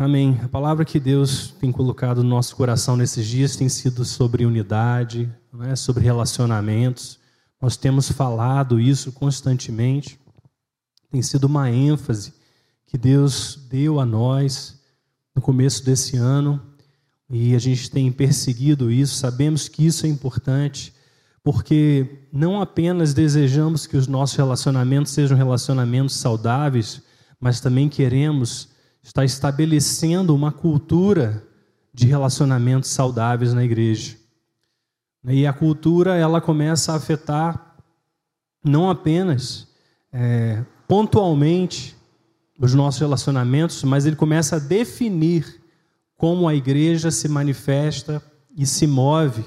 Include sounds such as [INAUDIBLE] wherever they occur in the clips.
Amém. A palavra que Deus tem colocado no nosso coração nesses dias tem sido sobre unidade, é? sobre relacionamentos. Nós temos falado isso constantemente. Tem sido uma ênfase que Deus deu a nós no começo desse ano e a gente tem perseguido isso. Sabemos que isso é importante porque não apenas desejamos que os nossos relacionamentos sejam relacionamentos saudáveis, mas também queremos estar estabelecendo uma cultura de relacionamentos saudáveis na igreja. E a cultura ela começa a afetar não apenas é, pontualmente os nossos relacionamentos, mas ele começa a definir como a igreja se manifesta e se move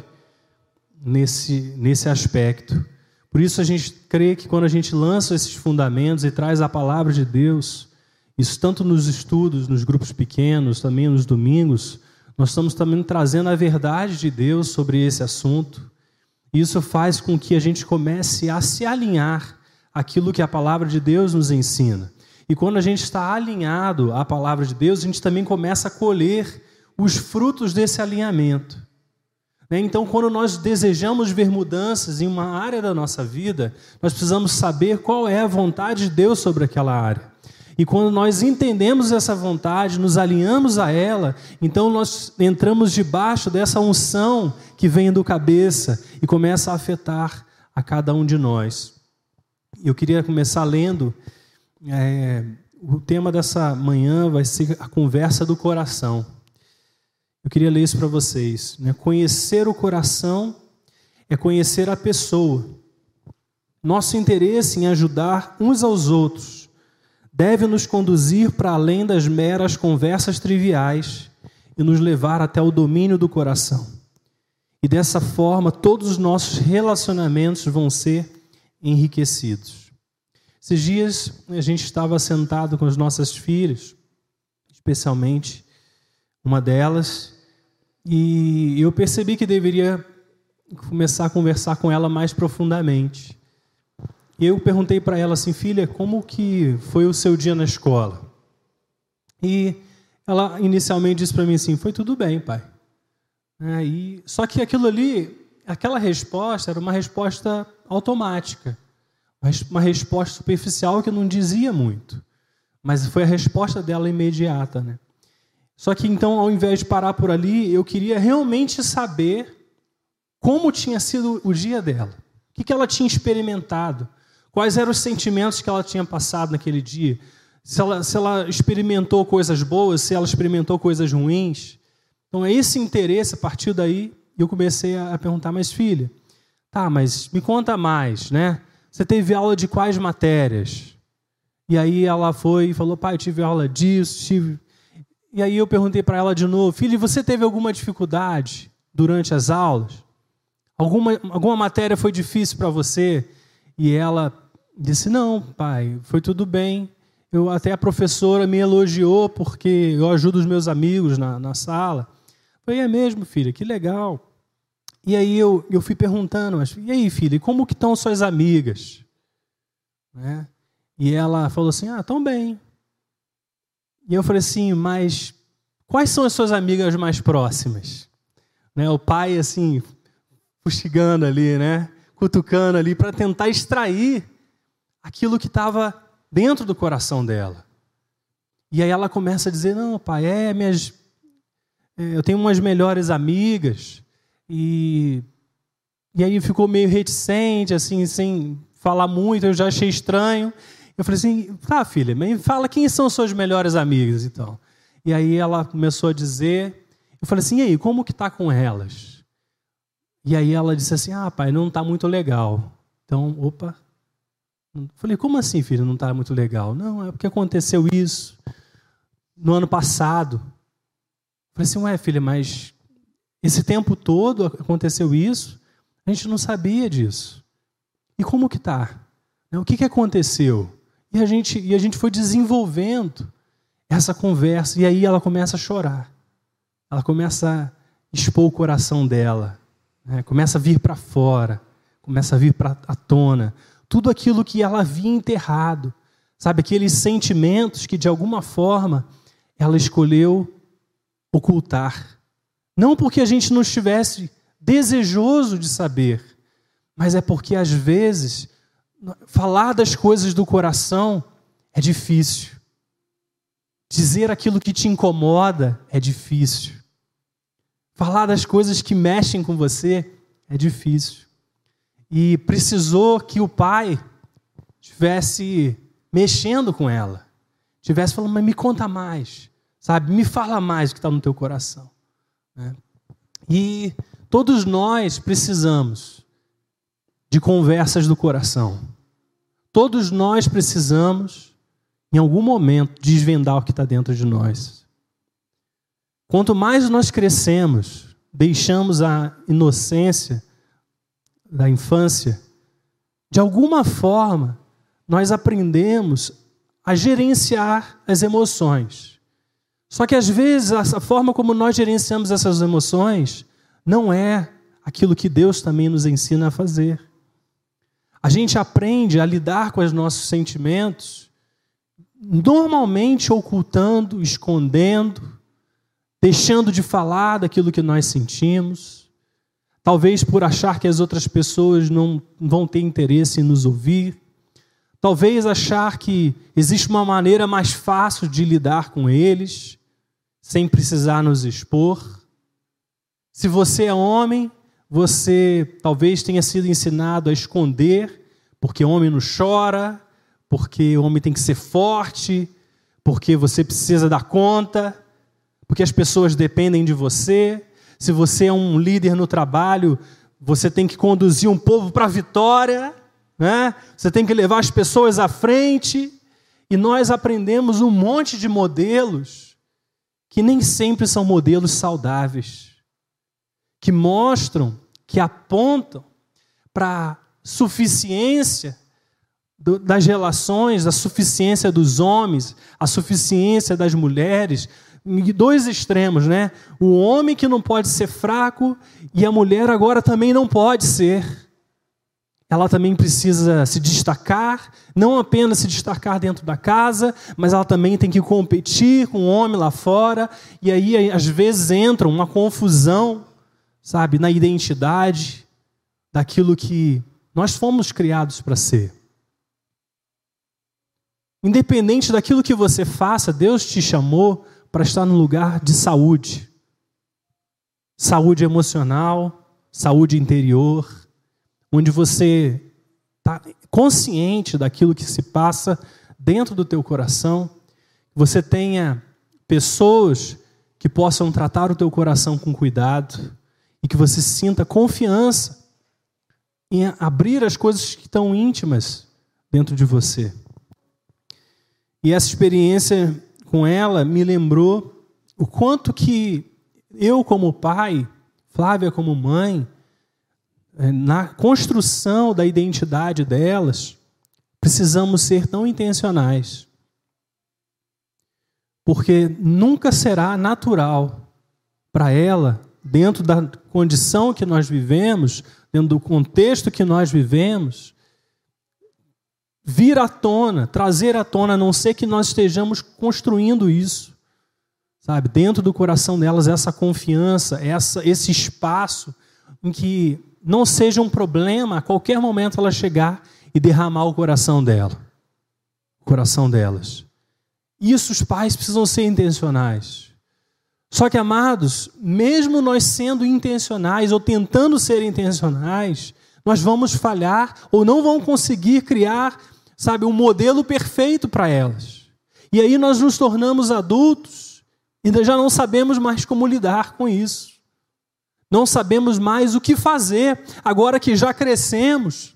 nesse, nesse aspecto. Por isso a gente crê que quando a gente lança esses fundamentos e traz a palavra de Deus, isso tanto nos estudos, nos grupos pequenos, também nos domingos, nós estamos também trazendo a verdade de Deus sobre esse assunto. Isso faz com que a gente comece a se alinhar aquilo que a palavra de Deus nos ensina. E quando a gente está alinhado à palavra de Deus, a gente também começa a colher os frutos desse alinhamento. Né? Então, quando nós desejamos ver mudanças em uma área da nossa vida, nós precisamos saber qual é a vontade de Deus sobre aquela área. E quando nós entendemos essa vontade, nos alinhamos a ela, então nós entramos debaixo dessa unção que vem do cabeça e começa a afetar a cada um de nós. Eu queria começar lendo. É, o tema dessa manhã vai ser a conversa do coração. Eu queria ler isso para vocês. Né? Conhecer o coração é conhecer a pessoa. Nosso interesse em ajudar uns aos outros deve nos conduzir para além das meras conversas triviais e nos levar até o domínio do coração. E dessa forma, todos os nossos relacionamentos vão ser enriquecidos. Esses dias a gente estava sentado com as nossas filhas, especialmente uma delas, e eu percebi que deveria começar a conversar com ela mais profundamente. E eu perguntei para ela assim, filha, como que foi o seu dia na escola? E ela inicialmente disse para mim assim, foi tudo bem, pai. É, e, só que aquilo ali, aquela resposta era uma resposta automática, uma resposta superficial que não dizia muito, mas foi a resposta dela imediata, né? Só que então, ao invés de parar por ali, eu queria realmente saber como tinha sido o dia dela, o que ela tinha experimentado, quais eram os sentimentos que ela tinha passado naquele dia, se ela, se ela experimentou coisas boas, se ela experimentou coisas ruins. Então, é esse interesse, a partir daí, eu comecei a perguntar, mas filha, tá, mas me conta mais, né? Você teve aula de quais matérias? E aí ela foi e falou, pai, eu tive aula disso, tive e aí eu perguntei para ela de novo, filho, você teve alguma dificuldade durante as aulas? Alguma, alguma matéria foi difícil para você? E ela disse, não, pai, foi tudo bem. Eu, até a professora me elogiou porque eu ajudo os meus amigos na, na sala. Falei, é mesmo, filha, que legal. E aí eu, eu fui perguntando, mas, e aí, filha, como que estão suas amigas? Né? E ela falou assim, ah, estão bem. E eu falei assim, mas quais são as suas amigas mais próximas? Né, o pai, assim, fustigando ali, né? Cutucando ali para tentar extrair aquilo que estava dentro do coração dela. E aí ela começa a dizer: Não, pai, é, minhas, é, eu tenho umas melhores amigas. E, e aí ficou meio reticente, assim, sem falar muito, eu já achei estranho. Eu falei assim, tá, filha, me fala quem são suas melhores amigas, então. E aí ela começou a dizer, eu falei assim, e aí, como que tá com elas? E aí ela disse assim, ah, pai, não tá muito legal. Então, opa. Falei, como assim, filha, não tá muito legal? Não, é porque aconteceu isso no ano passado. Falei assim, ué, filha, mas esse tempo todo aconteceu isso? A gente não sabia disso. E como que tá? O que, que aconteceu? E a gente, e a gente foi desenvolvendo essa conversa. E aí ela começa a chorar. Ela começa a expor o coração dela. Né? Começa a vir para fora. Começa a vir para a tona. Tudo aquilo que ela havia enterrado. Sabe, aqueles sentimentos que de alguma forma ela escolheu ocultar. Não porque a gente não estivesse desejoso de saber, mas é porque às vezes falar das coisas do coração é difícil. Dizer aquilo que te incomoda é difícil. Falar das coisas que mexem com você é difícil. E precisou que o pai estivesse mexendo com ela, estivesse falando, mas me conta mais, sabe? Me fala mais o que está no teu coração. Né? E todos nós precisamos de conversas do coração. Todos nós precisamos, em algum momento, desvendar o que está dentro de nós. Quanto mais nós crescemos, deixamos a inocência da infância, de alguma forma, nós aprendemos a gerenciar as emoções. Só que às vezes a forma como nós gerenciamos essas emoções não é aquilo que Deus também nos ensina a fazer. A gente aprende a lidar com os nossos sentimentos, normalmente ocultando, escondendo, deixando de falar daquilo que nós sentimos, talvez por achar que as outras pessoas não vão ter interesse em nos ouvir, talvez achar que existe uma maneira mais fácil de lidar com eles sem precisar nos expor. Se você é homem, você talvez tenha sido ensinado a esconder, porque homem não chora, porque homem tem que ser forte, porque você precisa dar conta, porque as pessoas dependem de você. Se você é um líder no trabalho, você tem que conduzir um povo para a vitória, né? você tem que levar as pessoas à frente. E nós aprendemos um monte de modelos que nem sempre são modelos saudáveis, que mostram, que apontam para a suficiência das relações, a suficiência dos homens, a suficiência das mulheres, dois extremos, né? O homem que não pode ser fraco e a mulher agora também não pode ser ela também precisa se destacar, não apenas se destacar dentro da casa, mas ela também tem que competir com o homem lá fora, e aí às vezes entra uma confusão, sabe, na identidade daquilo que nós fomos criados para ser. Independente daquilo que você faça, Deus te chamou para estar no lugar de saúde. Saúde emocional, saúde interior, onde você está consciente daquilo que se passa dentro do teu coração, você tenha pessoas que possam tratar o teu coração com cuidado e que você sinta confiança em abrir as coisas que estão íntimas dentro de você. E essa experiência com ela me lembrou o quanto que eu como pai, Flávia como mãe, é, na construção da identidade delas, precisamos ser tão intencionais. Porque nunca será natural para ela, dentro da condição que nós vivemos, dentro do contexto que nós vivemos, vir à tona, trazer à tona, a não ser que nós estejamos construindo isso, sabe, dentro do coração delas, essa confiança, essa, esse espaço em que não seja um problema a qualquer momento ela chegar e derramar o coração dela, o coração delas. Isso os pais precisam ser intencionais. Só que, amados, mesmo nós sendo intencionais ou tentando ser intencionais, nós vamos falhar ou não vamos conseguir criar, sabe, um modelo perfeito para elas. E aí nós nos tornamos adultos e já não sabemos mais como lidar com isso. Não sabemos mais o que fazer agora que já crescemos.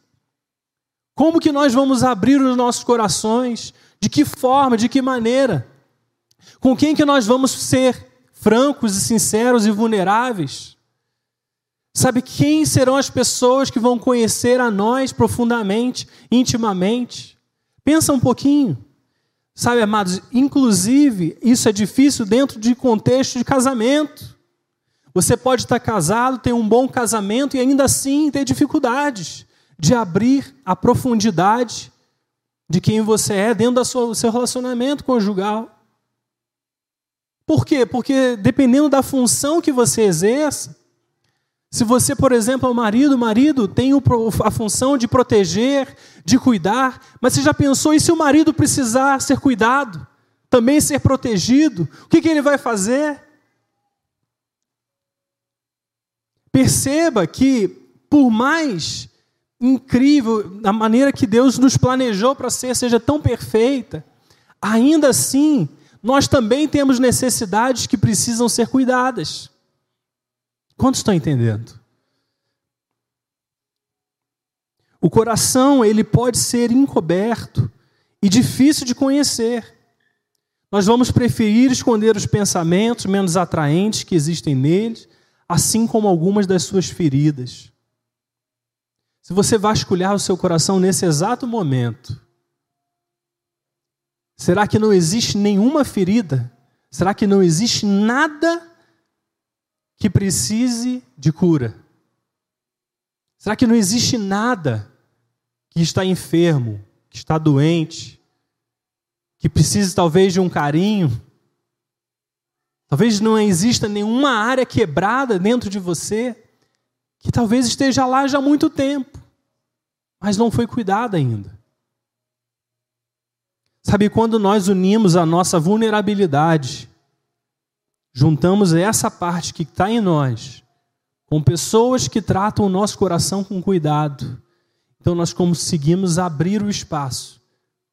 Como que nós vamos abrir os nossos corações? De que forma, de que maneira? Com quem que nós vamos ser francos e sinceros e vulneráveis? Sabe quem serão as pessoas que vão conhecer a nós profundamente, intimamente? Pensa um pouquinho. Sabe, amados, inclusive isso é difícil dentro de contexto de casamento. Você pode estar casado, ter um bom casamento e ainda assim ter dificuldades de abrir a profundidade de quem você é dentro do seu relacionamento conjugal. Por quê? Porque dependendo da função que você exerce, se você, por exemplo, é o marido, o marido tem a função de proteger, de cuidar, mas você já pensou, e se o marido precisar ser cuidado, também ser protegido, o que, que ele vai fazer? Perceba que, por mais incrível a maneira que Deus nos planejou para ser seja tão perfeita, ainda assim, nós também temos necessidades que precisam ser cuidadas. Quantos estão entendendo? O coração, ele pode ser encoberto e difícil de conhecer. Nós vamos preferir esconder os pensamentos menos atraentes que existem neles, assim como algumas das suas feridas. Se você vasculhar o seu coração nesse exato momento, será que não existe nenhuma ferida? Será que não existe nada que precise de cura? Será que não existe nada que está enfermo, que está doente, que precisa talvez de um carinho? Talvez não exista nenhuma área quebrada dentro de você que talvez esteja lá já há muito tempo, mas não foi cuidada ainda. Sabe, quando nós unimos a nossa vulnerabilidade juntamos essa parte que está em nós com pessoas que tratam o nosso coração com cuidado, então nós conseguimos abrir o espaço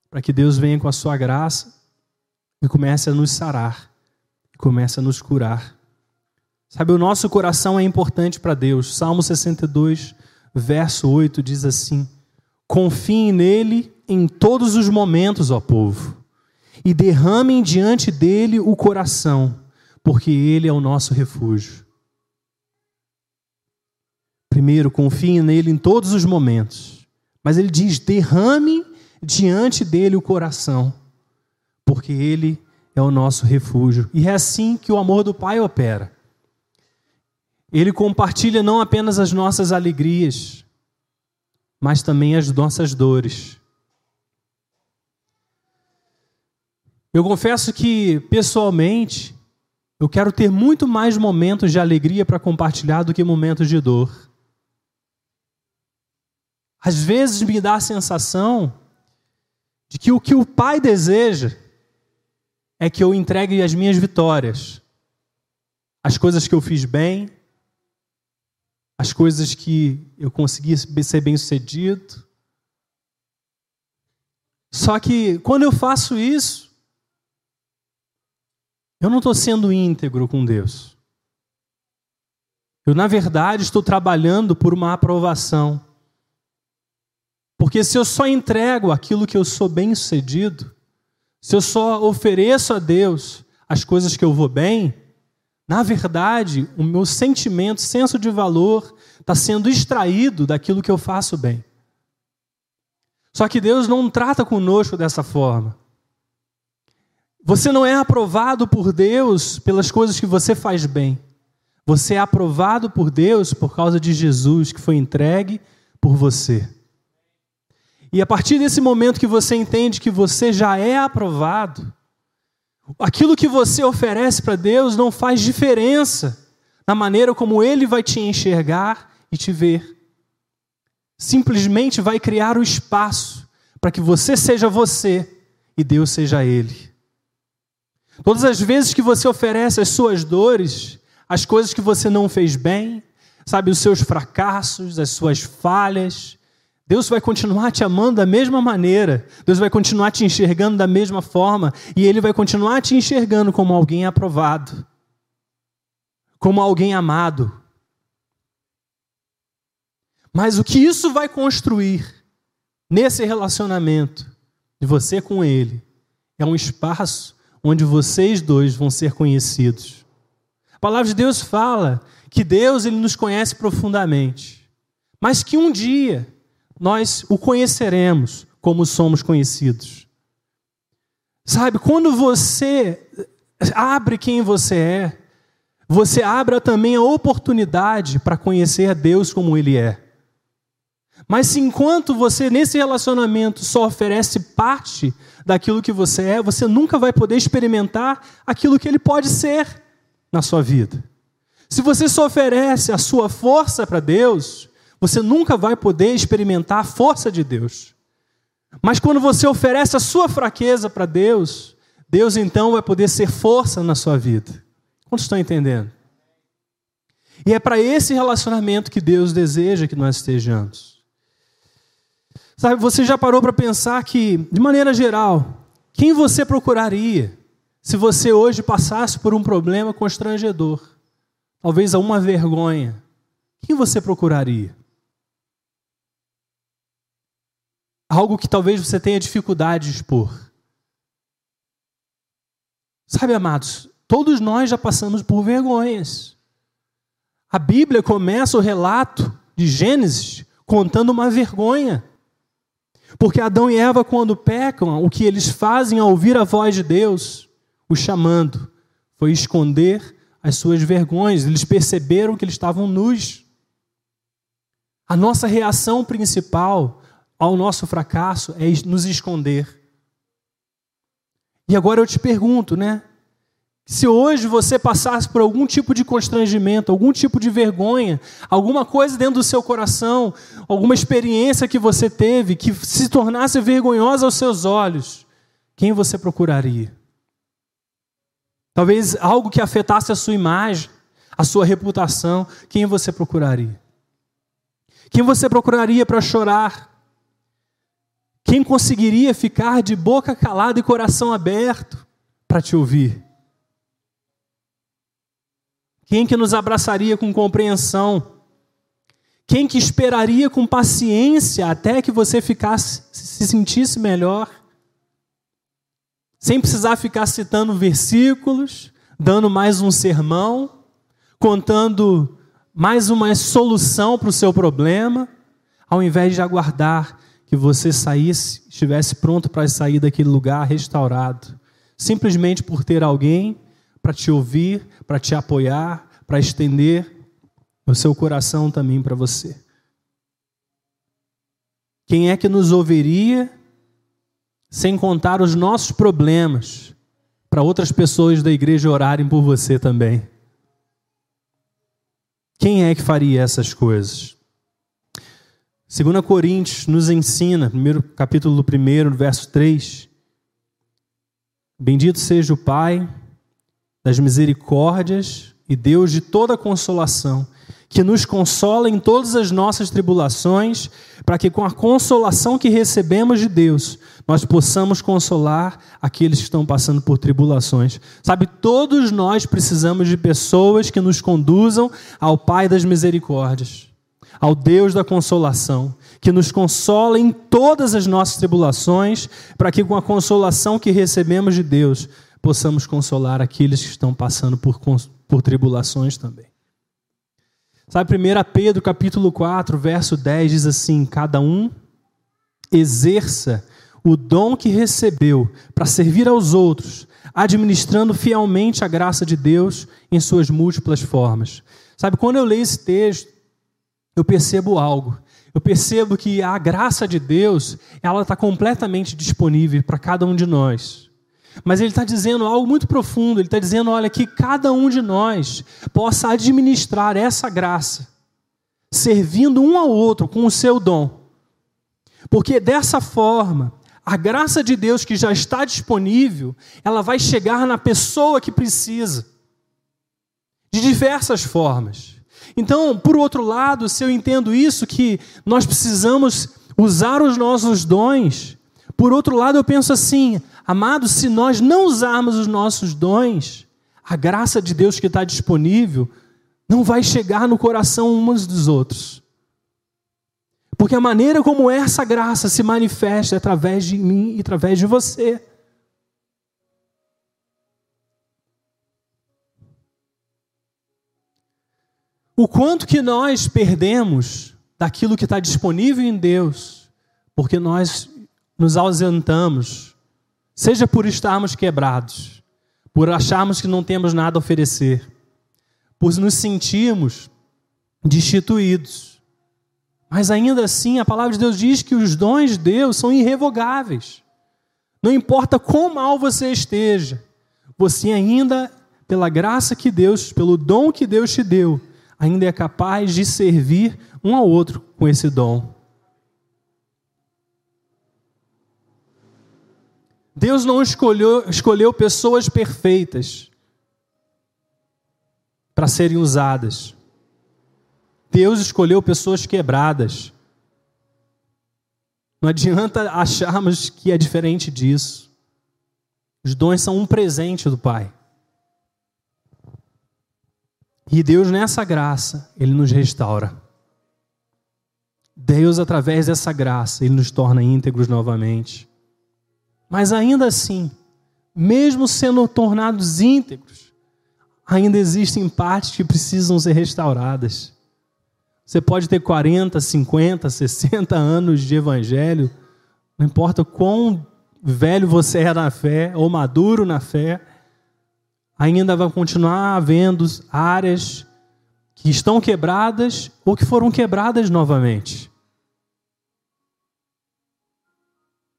para que Deus venha com a sua graça e comece a nos sarar, comece a nos curar. Sabe, o nosso coração é importante para Deus. Salmo 62, verso 8 diz assim: Confiem nele em todos os momentos, ó povo, e derramem diante dele o coração porque Ele é o nosso refúgio. Primeiro, confie nele em todos os momentos. Mas ele diz: derrame diante dele o coração, porque ele é o nosso refúgio. E é assim que o amor do Pai opera. Ele compartilha não apenas as nossas alegrias, mas também as nossas dores. Eu confesso que, pessoalmente, eu quero ter muito mais momentos de alegria para compartilhar do que momentos de dor. Às vezes me dá a sensação de que o que o Pai deseja é que eu entregue as minhas vitórias, as coisas que eu fiz bem, as coisas que eu consegui ser bem sucedido. Só que quando eu faço isso, eu não estou sendo íntegro com Deus. Eu, na verdade, estou trabalhando por uma aprovação. Porque se eu só entrego aquilo que eu sou bem sucedido, se eu só ofereço a Deus as coisas que eu vou bem, na verdade, o meu sentimento, senso de valor, está sendo extraído daquilo que eu faço bem. Só que Deus não trata conosco dessa forma. Você não é aprovado por Deus pelas coisas que você faz bem. Você é aprovado por Deus por causa de Jesus que foi entregue por você. E a partir desse momento que você entende que você já é aprovado, aquilo que você oferece para Deus não faz diferença na maneira como Ele vai te enxergar e te ver. Simplesmente vai criar o espaço para que você seja você e Deus seja Ele. Todas as vezes que você oferece as suas dores, as coisas que você não fez bem, sabe, os seus fracassos, as suas falhas, Deus vai continuar te amando da mesma maneira, Deus vai continuar te enxergando da mesma forma, e Ele vai continuar te enxergando como alguém aprovado, como alguém amado. Mas o que isso vai construir nesse relacionamento de você com Ele é um espaço onde vocês dois vão ser conhecidos. A palavra de Deus fala que Deus ele nos conhece profundamente, mas que um dia nós o conheceremos como somos conhecidos. Sabe, quando você abre quem você é, você abre também a oportunidade para conhecer a Deus como Ele é. Mas se enquanto você nesse relacionamento só oferece parte daquilo que você é, você nunca vai poder experimentar aquilo que ele pode ser na sua vida. Se você só oferece a sua força para Deus, você nunca vai poder experimentar a força de Deus. Mas quando você oferece a sua fraqueza para Deus, Deus então vai poder ser força na sua vida. Quantos estão entendendo? E é para esse relacionamento que Deus deseja que nós estejamos. Sabe, você já parou para pensar que, de maneira geral, quem você procuraria se você hoje passasse por um problema constrangedor? Talvez a uma vergonha. Quem você procuraria? Algo que talvez você tenha dificuldade de expor. Sabe, amados, todos nós já passamos por vergonhas. A Bíblia começa o relato de Gênesis contando uma vergonha. Porque Adão e Eva, quando pecam, o que eles fazem ao ouvir a voz de Deus, o chamando, foi esconder as suas vergonhas. Eles perceberam que eles estavam nus. A nossa reação principal ao nosso fracasso é nos esconder. E agora eu te pergunto, né? Se hoje você passasse por algum tipo de constrangimento, algum tipo de vergonha, alguma coisa dentro do seu coração, alguma experiência que você teve que se tornasse vergonhosa aos seus olhos, quem você procuraria? Talvez algo que afetasse a sua imagem, a sua reputação, quem você procuraria? Quem você procuraria para chorar? Quem conseguiria ficar de boca calada e coração aberto para te ouvir? Quem que nos abraçaria com compreensão? Quem que esperaria com paciência até que você ficasse, se sentisse melhor? Sem precisar ficar citando versículos, dando mais um sermão, contando mais uma solução para o seu problema, ao invés de aguardar que você saísse, estivesse pronto para sair daquele lugar restaurado, simplesmente por ter alguém para te ouvir, para te apoiar, para estender o seu coração também para você. Quem é que nos ouviria sem contar os nossos problemas para outras pessoas da igreja orarem por você também? Quem é que faria essas coisas? 2 Coríntios nos ensina, primeiro capítulo 1, verso 3. Bendito seja o Pai das misericórdias e Deus de toda consolação, que nos consola em todas as nossas tribulações, para que com a consolação que recebemos de Deus, nós possamos consolar aqueles que estão passando por tribulações. Sabe, todos nós precisamos de pessoas que nos conduzam ao Pai das misericórdias, ao Deus da consolação, que nos consola em todas as nossas tribulações, para que com a consolação que recebemos de Deus, possamos consolar aqueles que estão passando por, por tribulações também. Sabe, 1 Pedro capítulo 4, verso 10 diz assim: Cada um exerça o dom que recebeu para servir aos outros, administrando fielmente a graça de Deus em suas múltiplas formas. Sabe, quando eu leio esse texto, eu percebo algo. Eu percebo que a graça de Deus, ela está completamente disponível para cada um de nós. Mas ele está dizendo algo muito profundo. Ele está dizendo: olha, que cada um de nós possa administrar essa graça, servindo um ao outro com o seu dom. Porque dessa forma, a graça de Deus que já está disponível, ela vai chegar na pessoa que precisa, de diversas formas. Então, por outro lado, se eu entendo isso, que nós precisamos usar os nossos dons, por outro lado, eu penso assim: Amados, se nós não usarmos os nossos dons, a graça de Deus que está disponível não vai chegar no coração uns dos outros. Porque a maneira como essa graça se manifesta é através de mim e através de você. O quanto que nós perdemos daquilo que está disponível em Deus, porque nós nos ausentamos Seja por estarmos quebrados, por acharmos que não temos nada a oferecer, por nos sentirmos destituídos. Mas ainda assim, a palavra de Deus diz que os dons de Deus são irrevogáveis. Não importa quão mal você esteja, você ainda, pela graça que Deus, pelo dom que Deus te deu, ainda é capaz de servir um ao outro com esse dom. Deus não escolheu, escolheu pessoas perfeitas para serem usadas. Deus escolheu pessoas quebradas. Não adianta acharmos que é diferente disso. Os dons são um presente do Pai. E Deus, nessa graça, Ele nos restaura. Deus, através dessa graça, Ele nos torna íntegros novamente. Mas ainda assim, mesmo sendo tornados íntegros, ainda existem partes que precisam ser restauradas. Você pode ter 40, 50, 60 anos de evangelho, não importa quão velho você é na fé ou maduro na fé, ainda vai continuar havendo áreas que estão quebradas ou que foram quebradas novamente.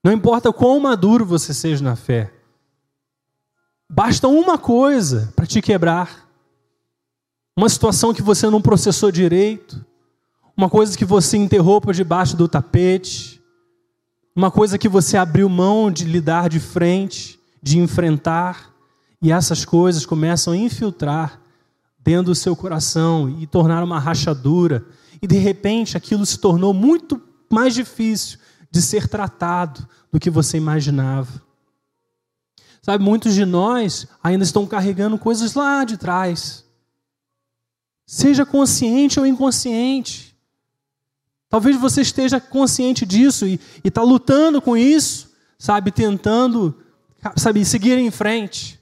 Não importa quão maduro você seja na fé, basta uma coisa para te quebrar. Uma situação que você não processou direito, uma coisa que você enterrou por debaixo do tapete, uma coisa que você abriu mão de lidar de frente, de enfrentar, e essas coisas começam a infiltrar dentro do seu coração e tornar uma rachadura, e de repente aquilo se tornou muito mais difícil de ser tratado do que você imaginava. Sabe, muitos de nós ainda estão carregando coisas lá de trás. Seja consciente ou inconsciente. Talvez você esteja consciente disso e está lutando com isso, sabe, tentando, sabe, seguir em frente.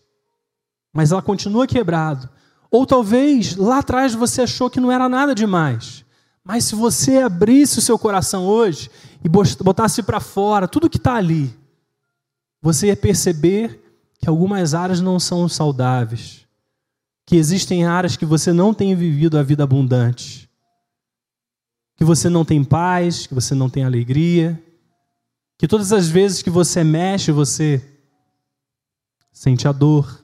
Mas ela continua quebrado. Ou talvez lá atrás você achou que não era nada demais. Mas se você abrisse o seu coração hoje e botasse para fora tudo que está ali, você ia perceber que algumas áreas não são saudáveis, que existem áreas que você não tem vivido a vida abundante, que você não tem paz, que você não tem alegria, que todas as vezes que você mexe, você sente a dor.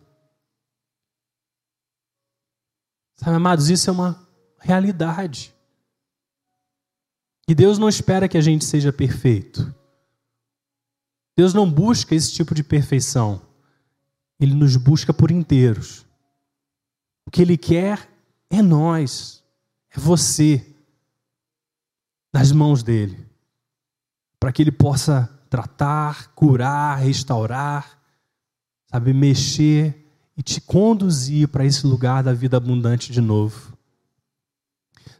Sabe, amados, isso é uma realidade. E Deus não espera que a gente seja perfeito. Deus não busca esse tipo de perfeição. Ele nos busca por inteiros. O que Ele quer é nós, é você, nas mãos dele, para que Ele possa tratar, curar, restaurar, sabe, mexer e te conduzir para esse lugar da vida abundante de novo.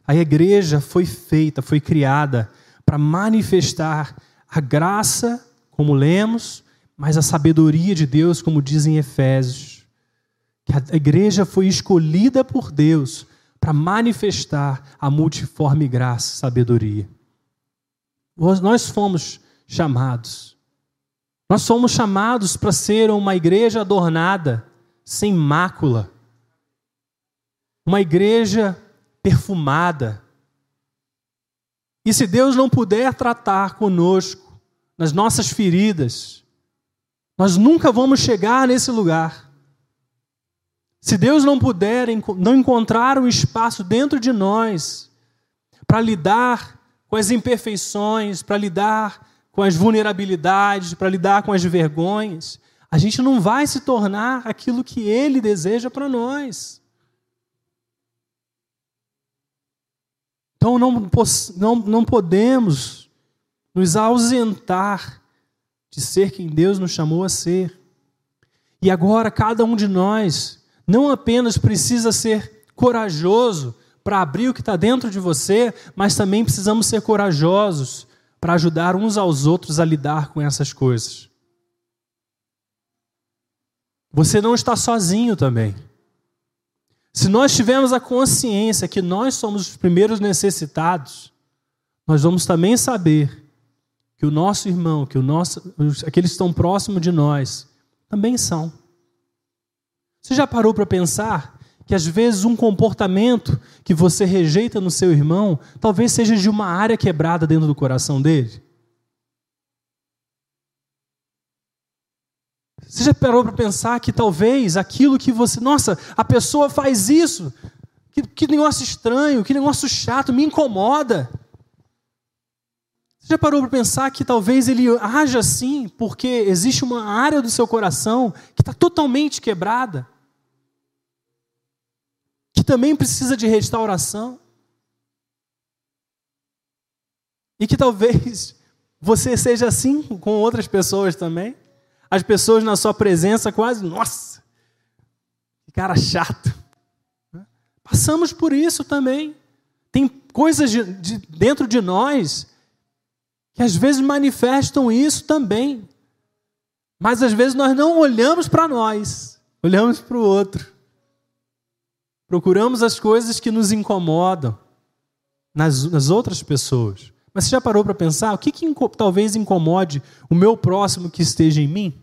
A igreja foi feita, foi criada para manifestar a graça, como lemos, mas a sabedoria de Deus, como diz em Efésios. Que a igreja foi escolhida por Deus para manifestar a multiforme graça sabedoria. Nós fomos chamados. Nós somos chamados para ser uma igreja adornada, sem mácula. Uma igreja perfumada. E se Deus não puder tratar conosco nas nossas feridas, nós nunca vamos chegar nesse lugar. Se Deus não puder não encontrar um espaço dentro de nós para lidar com as imperfeições, para lidar com as vulnerabilidades, para lidar com as vergonhas, a gente não vai se tornar aquilo que Ele deseja para nós. Então não, não, não podemos nos ausentar de ser quem Deus nos chamou a ser. E agora cada um de nós não apenas precisa ser corajoso para abrir o que está dentro de você, mas também precisamos ser corajosos para ajudar uns aos outros a lidar com essas coisas. Você não está sozinho também. Se nós tivermos a consciência que nós somos os primeiros necessitados, nós vamos também saber que o nosso irmão, que o nosso, aqueles que estão próximos de nós, também são. Você já parou para pensar que às vezes um comportamento que você rejeita no seu irmão, talvez seja de uma área quebrada dentro do coração dele? Você já parou para pensar que talvez aquilo que você. Nossa, a pessoa faz isso. Que, que negócio estranho, que negócio chato, me incomoda. Você já parou para pensar que talvez ele haja assim porque existe uma área do seu coração que está totalmente quebrada? Que também precisa de restauração? E que talvez [LAUGHS] você seja assim com outras pessoas também? As pessoas na sua presença quase, nossa, que cara chato. Passamos por isso também. Tem coisas de, de, dentro de nós que às vezes manifestam isso também. Mas às vezes nós não olhamos para nós, olhamos para o outro. Procuramos as coisas que nos incomodam nas, nas outras pessoas. Mas você já parou para pensar o que, que talvez incomode o meu próximo que esteja em mim?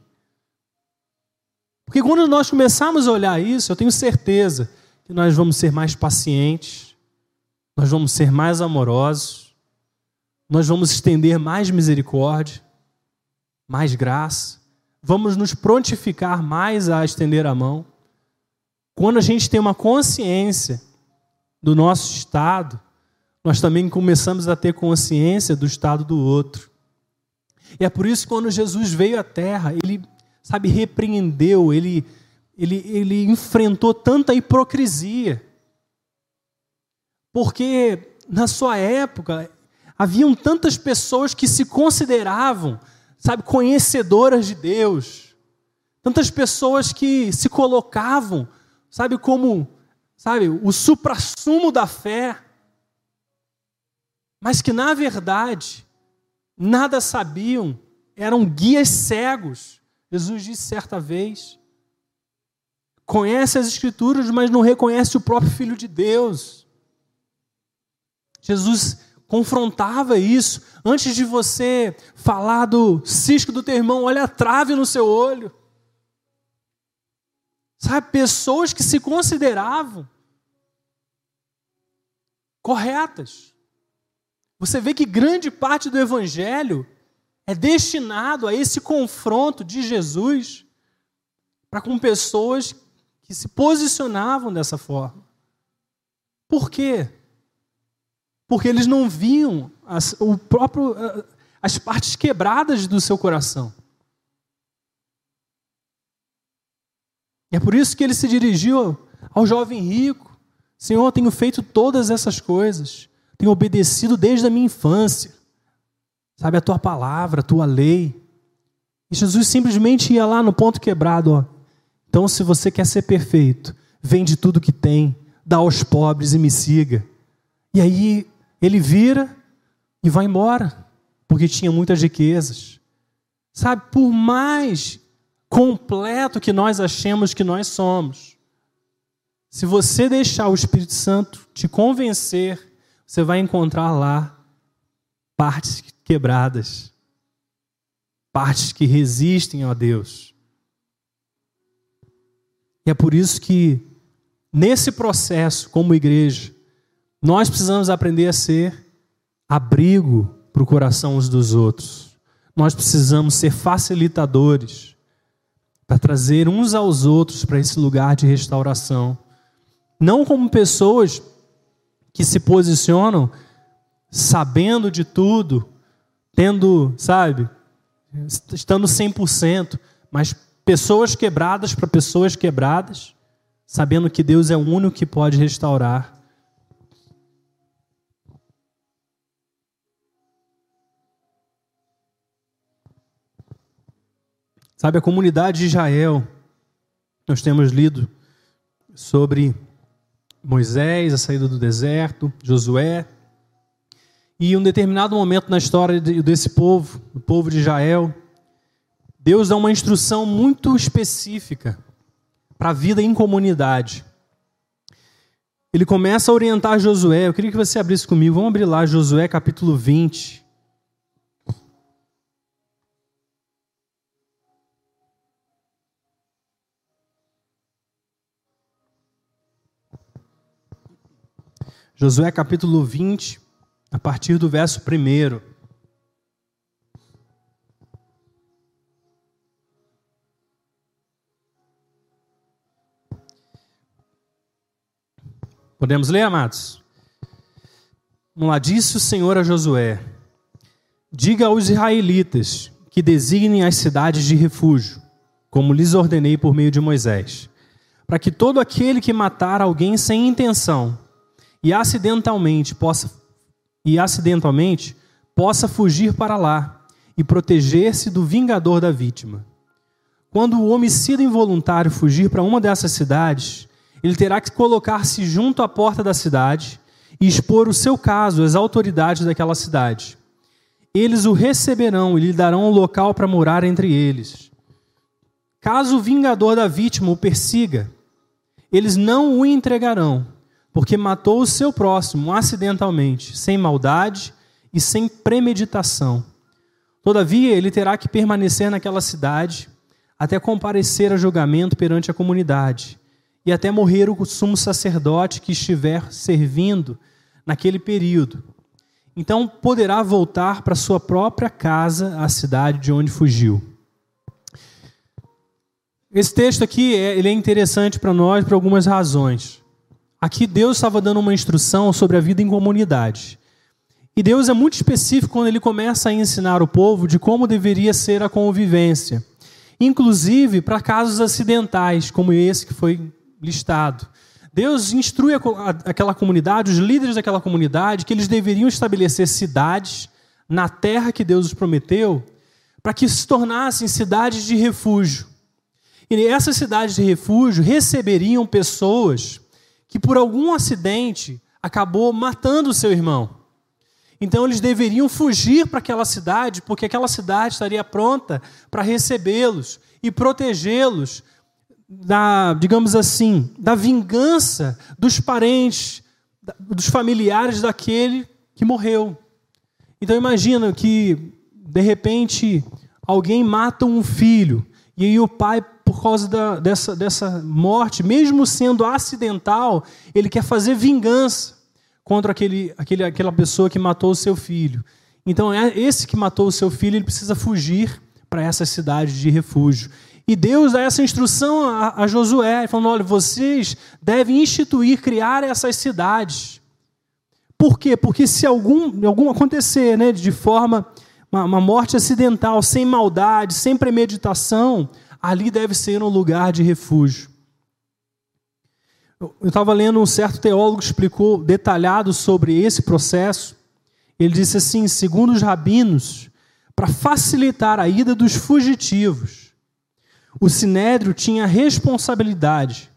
Porque quando nós começarmos a olhar isso, eu tenho certeza que nós vamos ser mais pacientes, nós vamos ser mais amorosos, nós vamos estender mais misericórdia, mais graça, vamos nos prontificar mais a estender a mão. Quando a gente tem uma consciência do nosso estado, nós também começamos a ter consciência do estado do outro. E é por isso que quando Jesus veio à Terra, ele, sabe, repreendeu, ele, ele, ele enfrentou tanta hipocrisia. Porque na sua época haviam tantas pessoas que se consideravam, sabe, conhecedoras de Deus. Tantas pessoas que se colocavam, sabe, como, sabe, o suprassumo da fé mas que na verdade nada sabiam, eram guias cegos. Jesus disse certa vez: conhece as Escrituras, mas não reconhece o próprio Filho de Deus. Jesus confrontava isso. Antes de você falar do cisco do teu irmão, olha a trave no seu olho. Sabe, pessoas que se consideravam corretas. Você vê que grande parte do Evangelho é destinado a esse confronto de Jesus para com pessoas que se posicionavam dessa forma. Por quê? Porque eles não viam as, o próprio, as partes quebradas do seu coração. É por isso que ele se dirigiu ao jovem rico: Senhor, tenho feito todas essas coisas tenho obedecido desde a minha infância. Sabe, a tua palavra, a tua lei. E Jesus simplesmente ia lá no ponto quebrado, ó. Então, se você quer ser perfeito, vende tudo que tem, dá aos pobres e me siga. E aí ele vira e vai embora, porque tinha muitas riquezas. Sabe, por mais completo que nós achemos que nós somos, se você deixar o Espírito Santo te convencer você vai encontrar lá partes quebradas, partes que resistem a Deus. E é por isso que, nesse processo, como igreja, nós precisamos aprender a ser abrigo para o coração uns dos outros. Nós precisamos ser facilitadores para trazer uns aos outros para esse lugar de restauração. Não como pessoas que se posicionam sabendo de tudo, tendo, sabe, estando 100%, mas pessoas quebradas para pessoas quebradas, sabendo que Deus é o único que pode restaurar. Sabe, a comunidade de Israel, nós temos lido sobre Moisés, a saída do deserto, Josué. E um determinado momento na história desse povo, do povo de Israel, Deus dá uma instrução muito específica para a vida em comunidade. Ele começa a orientar Josué. Eu queria que você abrisse comigo. Vamos abrir lá Josué capítulo 20. Josué capítulo 20, a partir do verso 1. Podemos ler, amados? Vamos lá, disse o Senhor a Josué: Diga aos israelitas que designem as cidades de refúgio, como lhes ordenei por meio de Moisés, para que todo aquele que matar alguém sem intenção e acidentalmente possa e acidentalmente possa fugir para lá e proteger-se do vingador da vítima. Quando o homicida involuntário fugir para uma dessas cidades, ele terá que colocar-se junto à porta da cidade e expor o seu caso às autoridades daquela cidade. Eles o receberão e lhe darão um local para morar entre eles. Caso o vingador da vítima o persiga, eles não o entregarão, porque matou o seu próximo acidentalmente, sem maldade e sem premeditação. Todavia, ele terá que permanecer naquela cidade até comparecer a julgamento perante a comunidade e até morrer o sumo sacerdote que estiver servindo naquele período. Então poderá voltar para sua própria casa, a cidade de onde fugiu. Esse texto aqui é, ele é interessante para nós por algumas razões. Aqui Deus estava dando uma instrução sobre a vida em comunidade. E Deus é muito específico quando ele começa a ensinar o povo de como deveria ser a convivência, inclusive para casos acidentais, como esse que foi listado. Deus instrui aquela comunidade, os líderes daquela comunidade, que eles deveriam estabelecer cidades na terra que Deus os prometeu, para que se tornassem cidades de refúgio. E essas cidades de refúgio receberiam pessoas que por algum acidente acabou matando o seu irmão. Então eles deveriam fugir para aquela cidade, porque aquela cidade estaria pronta para recebê-los e protegê-los da, digamos assim, da vingança dos parentes, dos familiares daquele que morreu. Então imagina que de repente alguém mata um filho e aí o pai por causa da, dessa, dessa morte, mesmo sendo acidental, ele quer fazer vingança contra aquele, aquele, aquela pessoa que matou o seu filho. Então, é esse que matou o seu filho, ele precisa fugir para essa cidade de refúgio. E Deus dá essa instrução a, a Josué, falando: olha, vocês devem instituir, criar essas cidades. Por quê? Porque se algum, algum acontecer né, de forma, uma, uma morte acidental, sem maldade, sem premeditação, ali deve ser um lugar de refúgio. Eu estava lendo um certo teólogo explicou detalhado sobre esse processo. Ele disse assim: segundo os rabinos, para facilitar a ida dos fugitivos, o sinédrio tinha a responsabilidade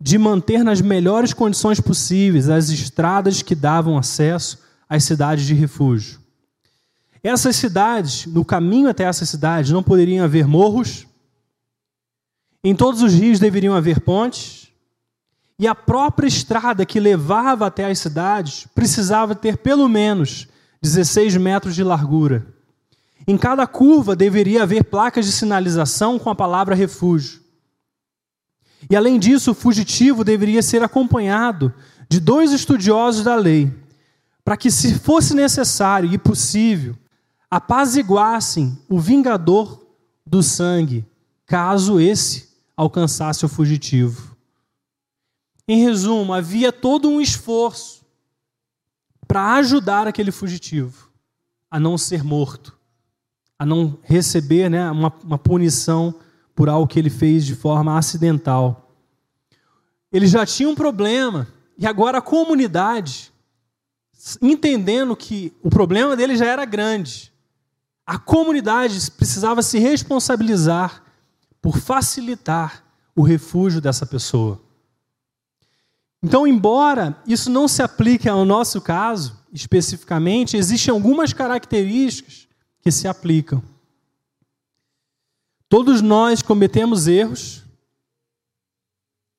de manter nas melhores condições possíveis as estradas que davam acesso às cidades de refúgio. Essas cidades, no caminho até essas cidades, não poderiam haver morros, em todos os rios deveriam haver pontes, e a própria estrada que levava até as cidades precisava ter pelo menos 16 metros de largura. Em cada curva deveria haver placas de sinalização com a palavra refúgio. E além disso, o fugitivo deveria ser acompanhado de dois estudiosos da lei, para que, se fosse necessário e possível, apaziguassem o vingador do sangue, caso esse alcançasse o fugitivo. Em resumo, havia todo um esforço para ajudar aquele fugitivo a não ser morto, a não receber né, uma, uma punição por algo que ele fez de forma acidental. Ele já tinha um problema, e agora a comunidade, entendendo que o problema dele já era grande, a comunidade precisava se responsabilizar por facilitar o refúgio dessa pessoa. Então, embora isso não se aplique ao nosso caso, especificamente, existem algumas características que se aplicam. Todos nós cometemos erros,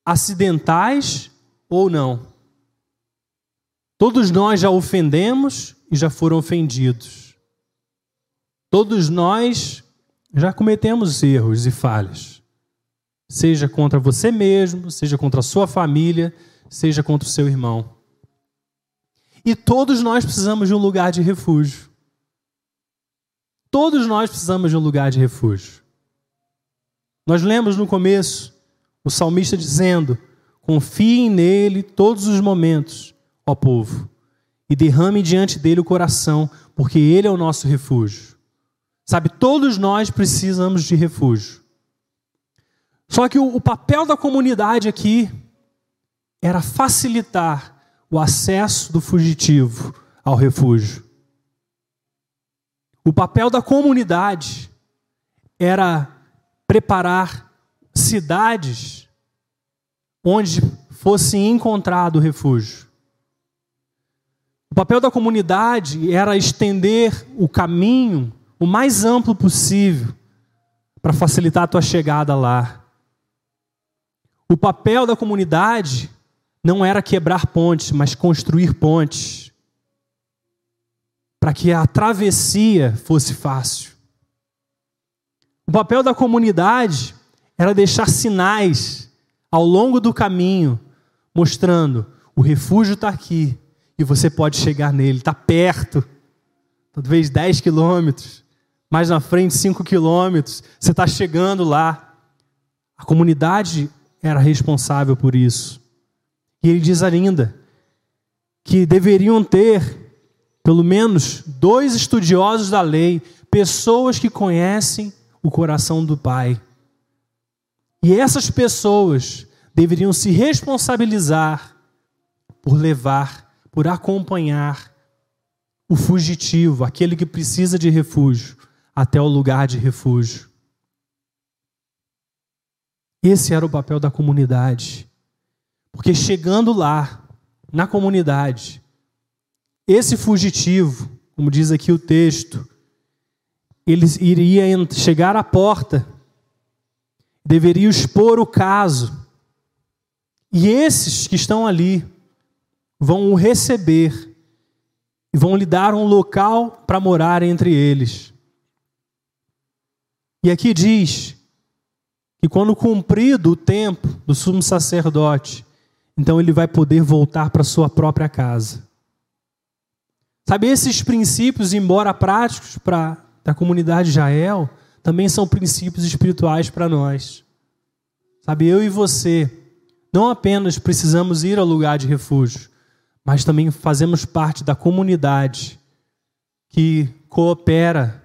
acidentais ou não. Todos nós já ofendemos e já foram ofendidos. Todos nós já cometemos erros e falhas. Seja contra você mesmo, seja contra a sua família, seja contra o seu irmão. E todos nós precisamos de um lugar de refúgio. Todos nós precisamos de um lugar de refúgio. Nós lemos no começo o salmista dizendo: Confiem nele todos os momentos, ó povo, e derrame diante dele o coração, porque ele é o nosso refúgio. Sabe, todos nós precisamos de refúgio. Só que o, o papel da comunidade aqui era facilitar o acesso do fugitivo ao refúgio. O papel da comunidade era preparar cidades onde fosse encontrado refúgio. O papel da comunidade era estender o caminho o mais amplo possível para facilitar a tua chegada lá. O papel da comunidade não era quebrar pontes, mas construir pontes para que a travessia fosse fácil. O papel da comunidade era deixar sinais ao longo do caminho, mostrando o refúgio está aqui e você pode chegar nele, está perto, talvez 10 quilômetros, mais na frente 5 quilômetros, você está chegando lá. A comunidade era responsável por isso. E ele diz ainda que deveriam ter pelo menos dois estudiosos da lei, pessoas que conhecem o coração do Pai. E essas pessoas deveriam se responsabilizar por levar, por acompanhar o fugitivo, aquele que precisa de refúgio, até o lugar de refúgio. Esse era o papel da comunidade. Porque chegando lá, na comunidade, esse fugitivo, como diz aqui o texto, ele iria chegar à porta deveria expor o caso. E esses que estão ali vão o receber e vão lhe dar um local para morar entre eles. E aqui diz que quando cumprido o tempo do sumo sacerdote, então ele vai poder voltar para sua própria casa. Sabe, esses princípios, embora práticos para a comunidade de Israel, também são princípios espirituais para nós. Sabe, eu e você não apenas precisamos ir ao lugar de refúgio, mas também fazemos parte da comunidade que coopera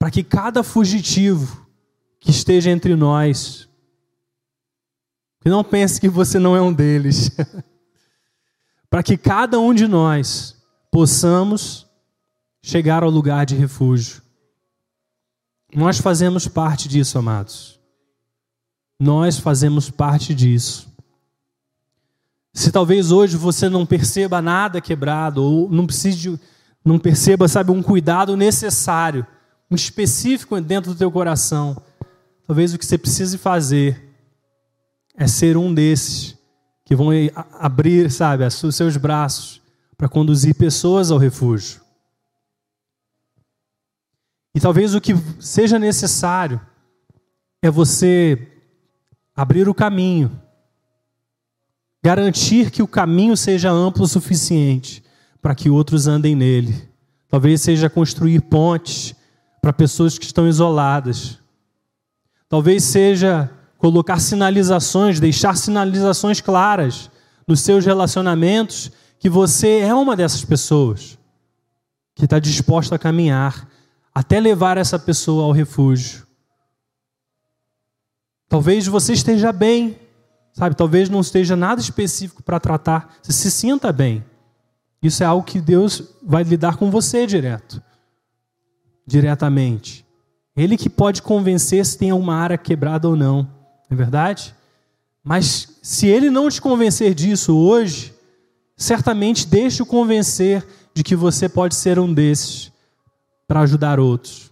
para que cada fugitivo que esteja entre nós, que não pense que você não é um deles, [LAUGHS] para que cada um de nós possamos chegar ao lugar de refúgio. Nós fazemos parte disso, amados. Nós fazemos parte disso. Se talvez hoje você não perceba nada quebrado, ou não precise não perceba, sabe, um cuidado necessário, específico dentro do teu coração, talvez o que você precise fazer é ser um desses que vão abrir, sabe, os seus braços para conduzir pessoas ao refúgio. E talvez o que seja necessário é você abrir o caminho, garantir que o caminho seja amplo o suficiente para que outros andem nele. Talvez seja construir pontes para pessoas que estão isoladas. Talvez seja colocar sinalizações, deixar sinalizações claras nos seus relacionamentos que você é uma dessas pessoas que está disposta a caminhar até levar essa pessoa ao refúgio. Talvez você esteja bem, sabe? Talvez não esteja nada específico para tratar. Você se sinta bem. Isso é algo que Deus vai lidar com você direto, diretamente. Ele que pode convencer se tem alguma área quebrada ou não, não é verdade? Mas se ele não te convencer disso hoje, certamente deixe-o convencer de que você pode ser um desses para ajudar outros.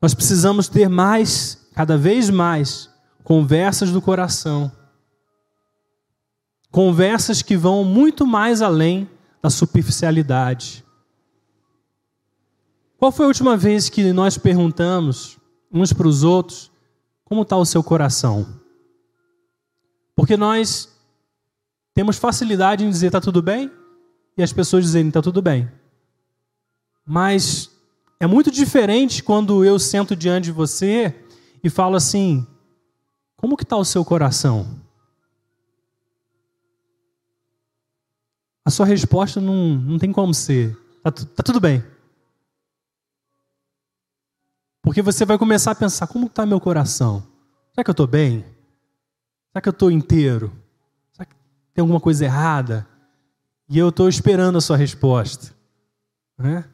Nós precisamos ter mais, cada vez mais, conversas do coração. Conversas que vão muito mais além da superficialidade. Qual foi a última vez que nós perguntamos uns para os outros como está o seu coração? Porque nós temos facilidade em dizer está tudo bem, e as pessoas dizerem: está tudo bem. Mas é muito diferente quando eu sento diante de você e falo assim: como que está o seu coração? A sua resposta não, não tem como ser: está tá tudo bem. Porque você vai começar a pensar: como está meu coração? Será que eu estou bem? Será que eu estou inteiro? Será que tem alguma coisa errada? E eu estou esperando a sua resposta. Né?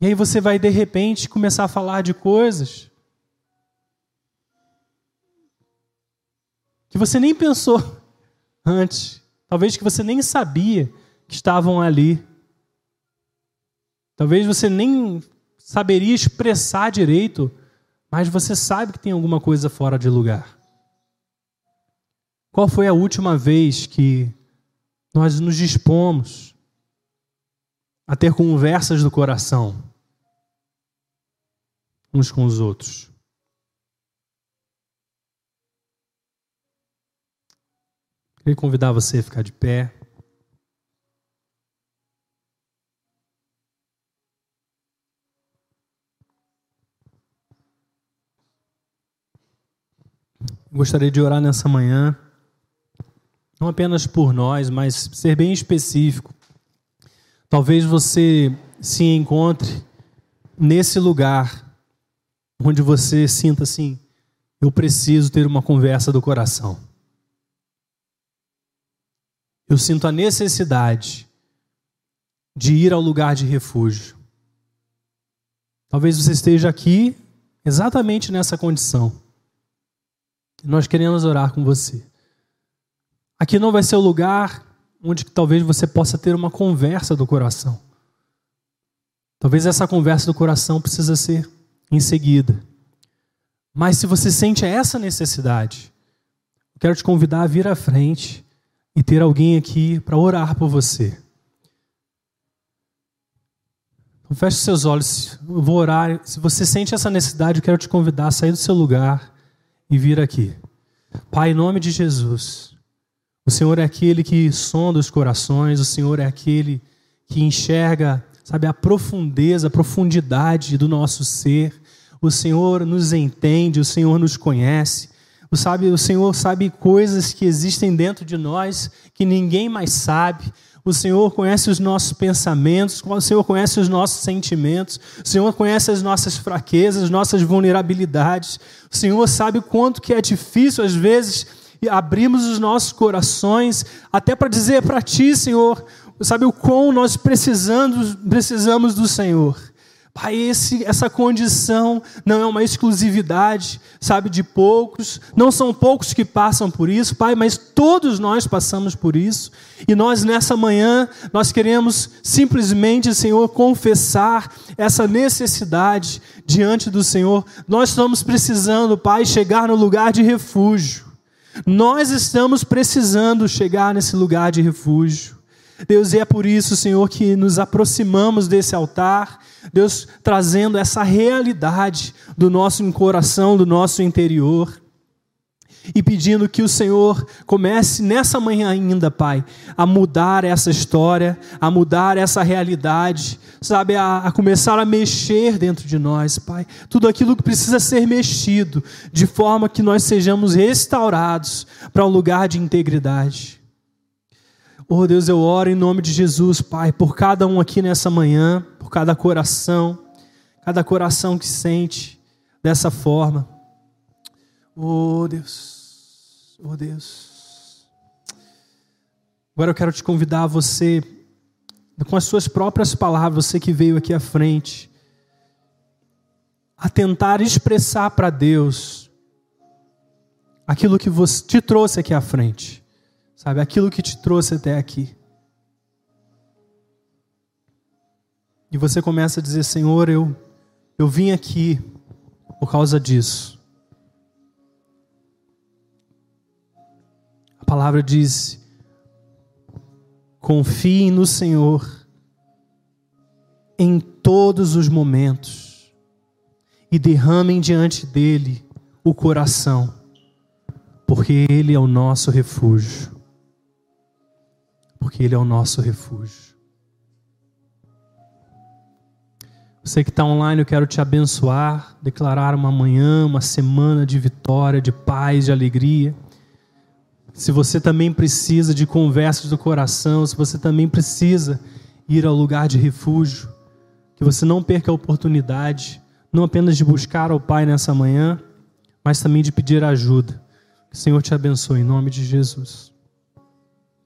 E aí você vai, de repente, começar a falar de coisas que você nem pensou [LAUGHS] antes. Talvez que você nem sabia que estavam ali. Talvez você nem saberia expressar direito, mas você sabe que tem alguma coisa fora de lugar. Qual foi a última vez que nós nos dispomos a ter conversas do coração uns com os outros? Queria convidar você a ficar de pé. Gostaria de orar nessa manhã, não apenas por nós, mas ser bem específico. Talvez você se encontre nesse lugar onde você sinta assim: eu preciso ter uma conversa do coração. Eu sinto a necessidade de ir ao lugar de refúgio. Talvez você esteja aqui exatamente nessa condição. Nós queremos orar com você. Aqui não vai ser o lugar onde talvez você possa ter uma conversa do coração. Talvez essa conversa do coração precisa ser em seguida. Mas se você sente essa necessidade, eu quero te convidar a vir à frente e ter alguém aqui para orar por você. Então, feche seus olhos, eu vou orar. Se você sente essa necessidade, eu quero te convidar a sair do seu lugar e vir aqui. Pai, em nome de Jesus, o Senhor é aquele que sonda os corações, o Senhor é aquele que enxerga, sabe, a profundeza, a profundidade do nosso ser. O Senhor nos entende, o Senhor nos conhece. O, sabe, o Senhor sabe coisas que existem dentro de nós que ninguém mais sabe. O Senhor conhece os nossos pensamentos, o Senhor conhece os nossos sentimentos, o Senhor conhece as nossas fraquezas, as nossas vulnerabilidades. O Senhor sabe quanto que é difícil às vezes abrirmos os nossos corações até para dizer para ti, Senhor, sabe o quão nós precisamos, precisamos do Senhor. Pai, esse, essa condição não é uma exclusividade, sabe, de poucos. Não são poucos que passam por isso, Pai, mas todos nós passamos por isso. E nós, nessa manhã, nós queremos simplesmente, Senhor, confessar essa necessidade diante do Senhor. Nós estamos precisando, Pai, chegar no lugar de refúgio. Nós estamos precisando chegar nesse lugar de refúgio. Deus, e é por isso, Senhor, que nos aproximamos desse altar Deus trazendo essa realidade do nosso coração, do nosso interior. E pedindo que o Senhor comece nessa manhã ainda, Pai, a mudar essa história, a mudar essa realidade, sabe, a, a começar a mexer dentro de nós, Pai. Tudo aquilo que precisa ser mexido, de forma que nós sejamos restaurados para um lugar de integridade. Oh Deus, eu oro em nome de Jesus, Pai, por cada um aqui nessa manhã, por cada coração, cada coração que sente dessa forma. Oh Deus, oh Deus. Agora eu quero te convidar você, com as suas próprias palavras, você que veio aqui à frente, a tentar expressar para Deus aquilo que te trouxe aqui à frente. Sabe, aquilo que te trouxe até aqui. E você começa a dizer: Senhor, eu, eu vim aqui por causa disso. A palavra diz: confiem no Senhor em todos os momentos e derramem diante dele o coração, porque ele é o nosso refúgio porque Ele é o nosso refúgio. Você que está online, eu quero te abençoar, declarar uma manhã, uma semana de vitória, de paz, de alegria. Se você também precisa de conversas do coração, se você também precisa ir ao lugar de refúgio, que você não perca a oportunidade, não apenas de buscar ao Pai nessa manhã, mas também de pedir ajuda. Que o Senhor te abençoe em nome de Jesus.